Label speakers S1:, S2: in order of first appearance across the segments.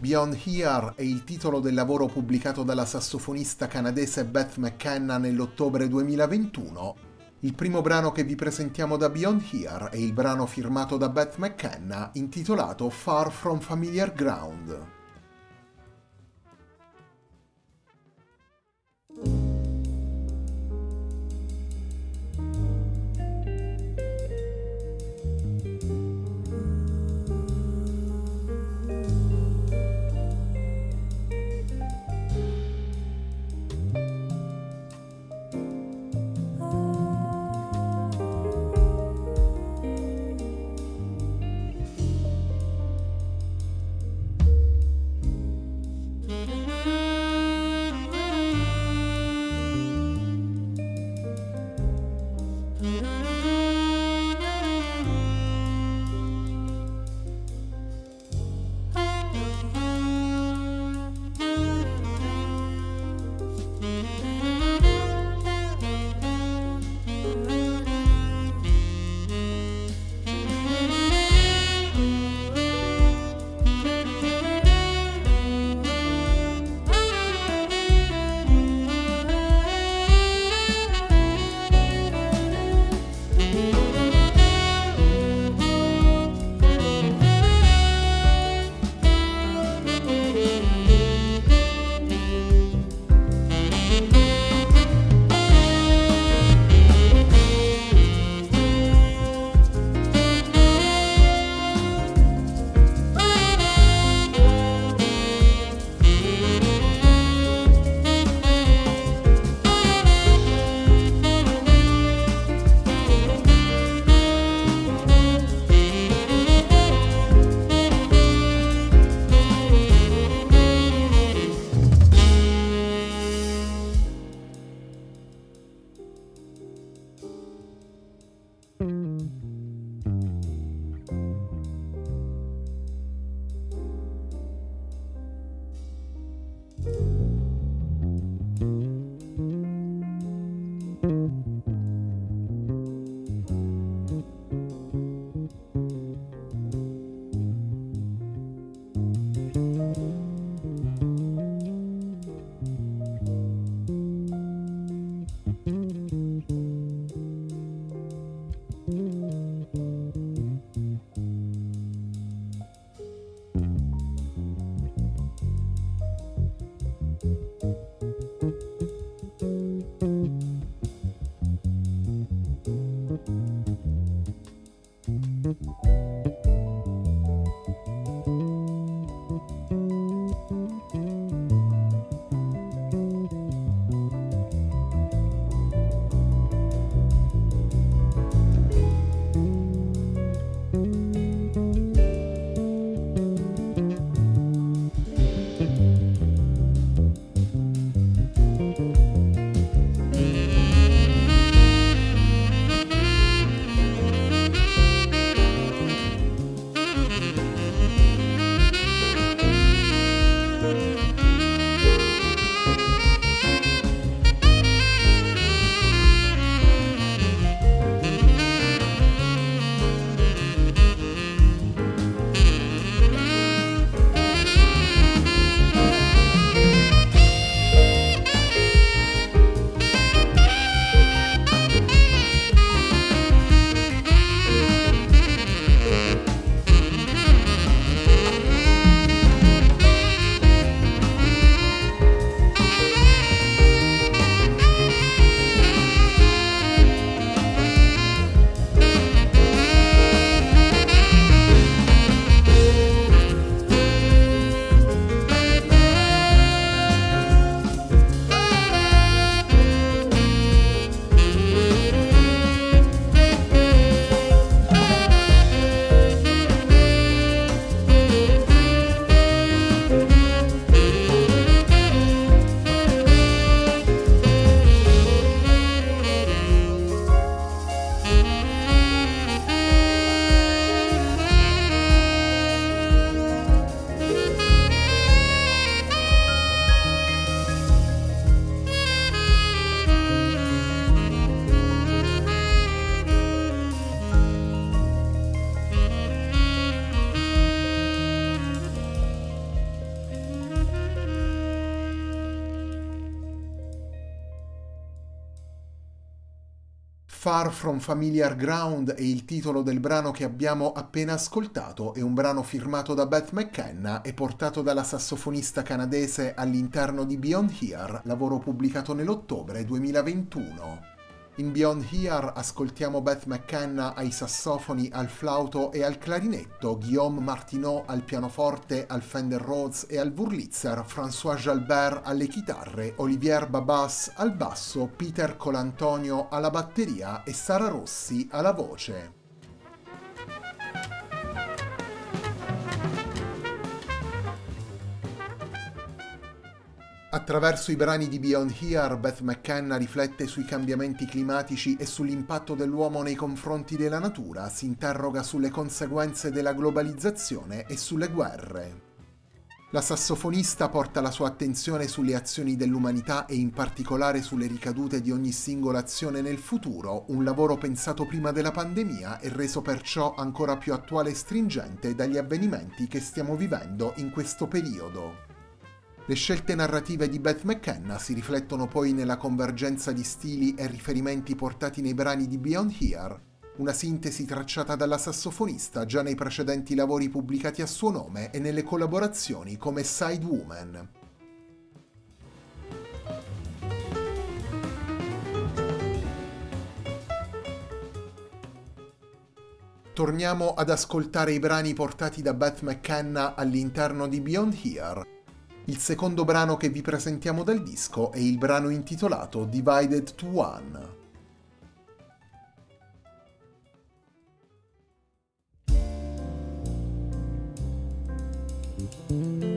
S1: Beyond Here è il titolo del lavoro pubblicato dalla sassofonista canadese Beth McKenna nell'ottobre 2021. Il primo brano che vi presentiamo da Beyond Here è il brano firmato da Beth McKenna intitolato Far From Familiar Ground. Mm-hmm. Far From Familiar Ground è il titolo del brano che abbiamo appena ascoltato, è un brano firmato da Beth McKenna e portato dalla sassofonista canadese all'interno di Beyond Here, lavoro pubblicato nell'ottobre 2021. In Beyond Here ascoltiamo Beth McKenna ai sassofoni, al flauto e al clarinetto, Guillaume Martineau al pianoforte, al Fender Rhodes e al Wurlitzer, François Jalbert alle chitarre, Olivier Babas al basso, Peter Colantonio alla batteria e Sara Rossi alla voce. Attraverso i brani di Beyond Here, Beth McKenna riflette sui cambiamenti climatici e sull'impatto dell'uomo nei confronti della natura, si interroga sulle conseguenze della globalizzazione e sulle guerre. La sassofonista porta la sua attenzione sulle azioni dell'umanità e in particolare sulle ricadute di ogni singola azione nel futuro, un lavoro pensato prima della pandemia e reso perciò ancora più attuale e stringente dagli avvenimenti che stiamo vivendo in questo periodo. Le scelte narrative di Beth McKenna si riflettono poi nella convergenza di stili e riferimenti portati nei brani di Beyond Here, una sintesi tracciata dalla sassofonista già nei precedenti lavori pubblicati a suo nome e nelle collaborazioni come Side Woman. Torniamo ad ascoltare i brani portati da Beth McKenna all'interno di Beyond Here, il secondo brano che vi presentiamo dal disco è il brano intitolato Divided to One. Mm-hmm.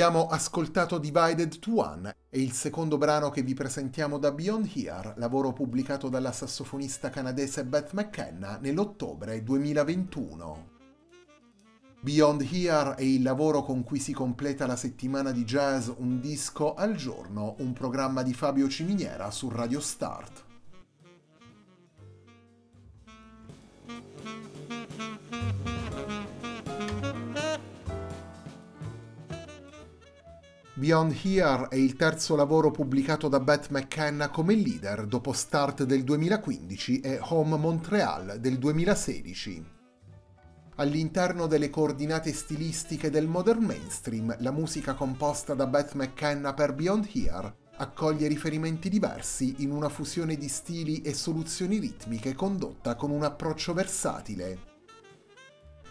S1: Abbiamo ascoltato Divided to One, è il secondo brano che vi presentiamo da Beyond Here, lavoro pubblicato dalla sassofonista canadese Beth McKenna nell'ottobre 2021. Beyond Here è il lavoro con cui si completa la settimana di jazz Un disco al giorno, un programma di Fabio Ciminiera su Radio Start. Beyond Here è il terzo lavoro pubblicato da Beth McKenna come leader dopo Start del 2015 e Home Montreal del 2016. All'interno delle coordinate stilistiche del modern mainstream, la musica composta da Beth McKenna per Beyond Here accoglie riferimenti diversi in una fusione di stili e soluzioni ritmiche condotta con un approccio versatile.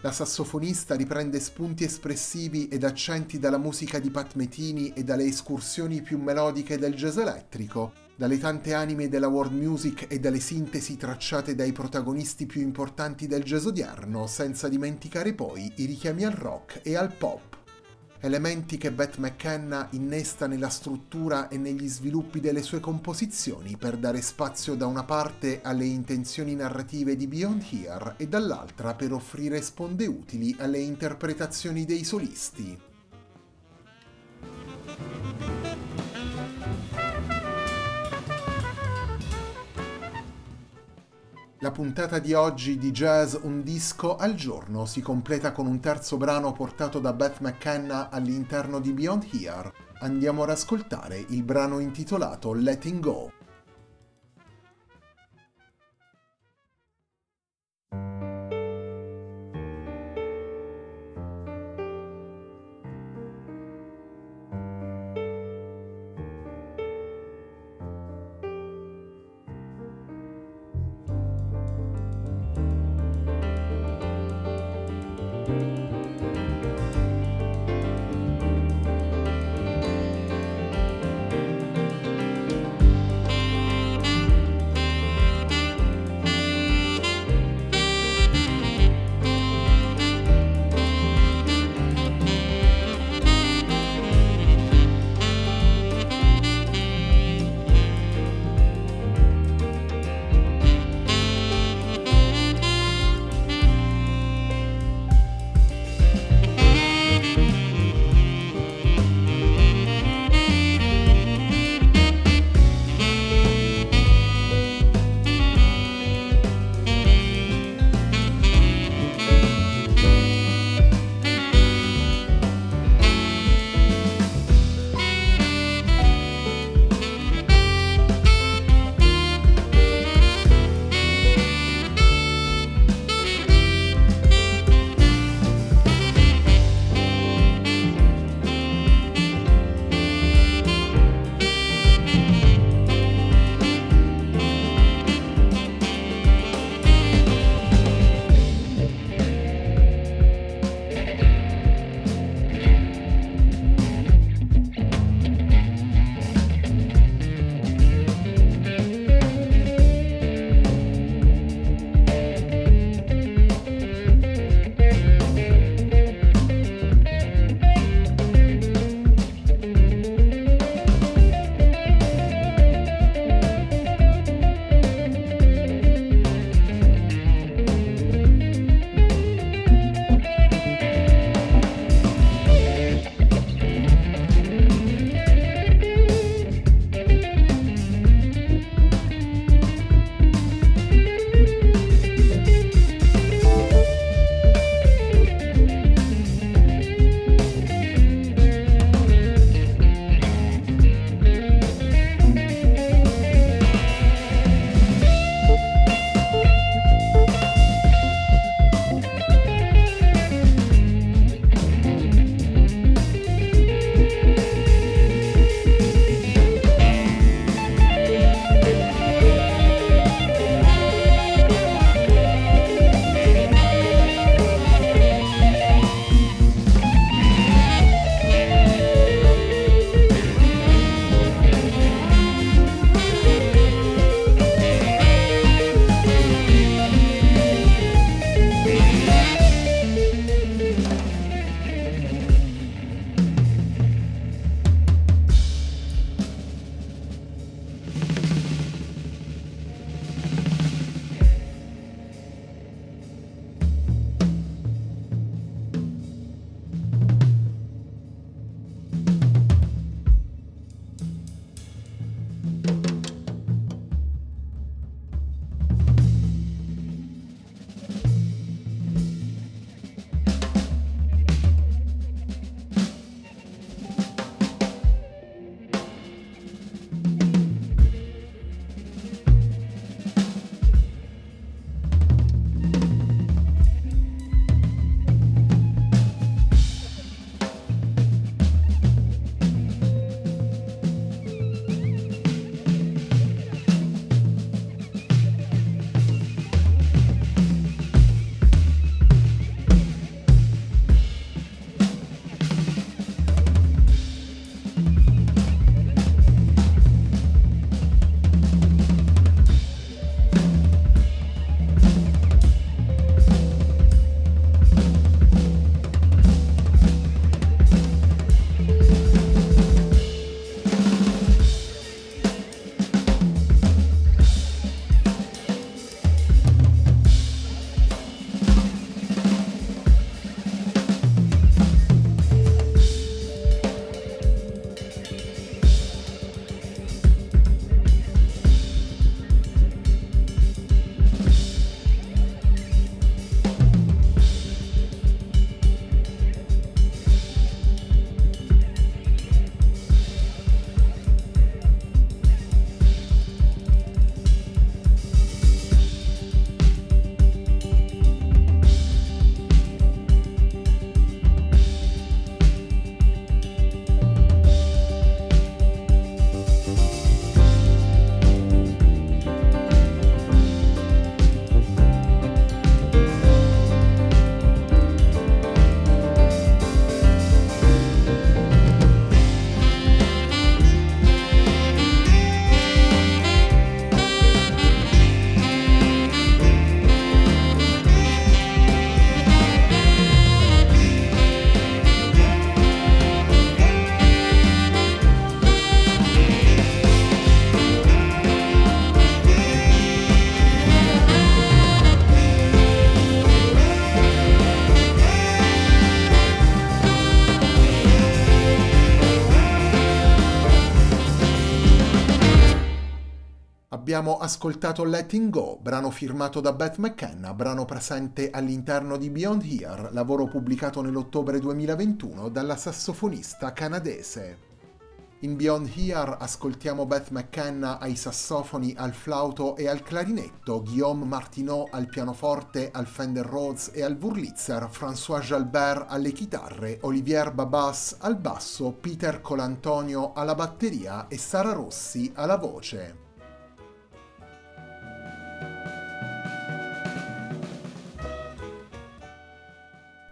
S1: La sassofonista riprende spunti espressivi ed accenti dalla musica di Pat Metini e dalle escursioni più melodiche del jazz elettrico, dalle tante anime della world music e dalle sintesi tracciate dai protagonisti più importanti del jazz odierno, senza dimenticare poi i richiami al rock e al pop elementi che Beth McKenna innesta nella struttura e negli sviluppi delle sue composizioni per dare spazio da una parte alle intenzioni narrative di Beyond Here e dall'altra per offrire sponde utili alle interpretazioni dei solisti. La puntata di oggi di Jazz Un disco al giorno si completa con un terzo brano portato da Beth McKenna all'interno di Beyond Here. Andiamo ad ascoltare il brano intitolato Letting Go. Abbiamo ascoltato Letting Go, brano firmato da Beth McKenna, brano presente all'interno di Beyond Here, lavoro pubblicato nell'ottobre 2021 dalla sassofonista canadese. In Beyond Here ascoltiamo Beth McKenna ai sassofoni, al flauto e al clarinetto, Guillaume Martineau al pianoforte, al Fender Rhodes e al Wurlitzer, François Jalbert alle chitarre, Olivier Babas al basso, Peter Colantonio alla batteria e Sara Rossi alla voce.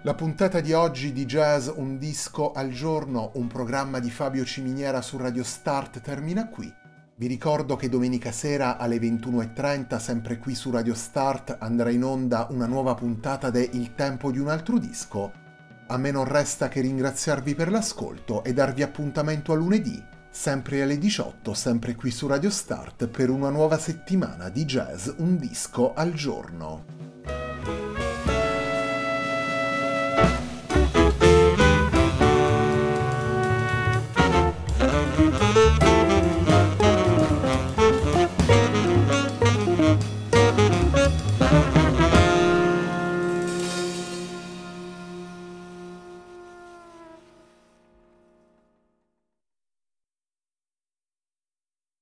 S1: La puntata di oggi di Jazz Un disco al giorno, un programma di Fabio Ciminiera su Radio Start termina qui. Vi ricordo che domenica sera alle 21.30, sempre qui su Radio Start, andrà in onda una nuova puntata de Il tempo di un altro disco. A me non resta che ringraziarvi per l'ascolto e darvi appuntamento a lunedì, sempre alle 18, sempre qui su Radio Start, per una nuova settimana di jazz Un disco al giorno.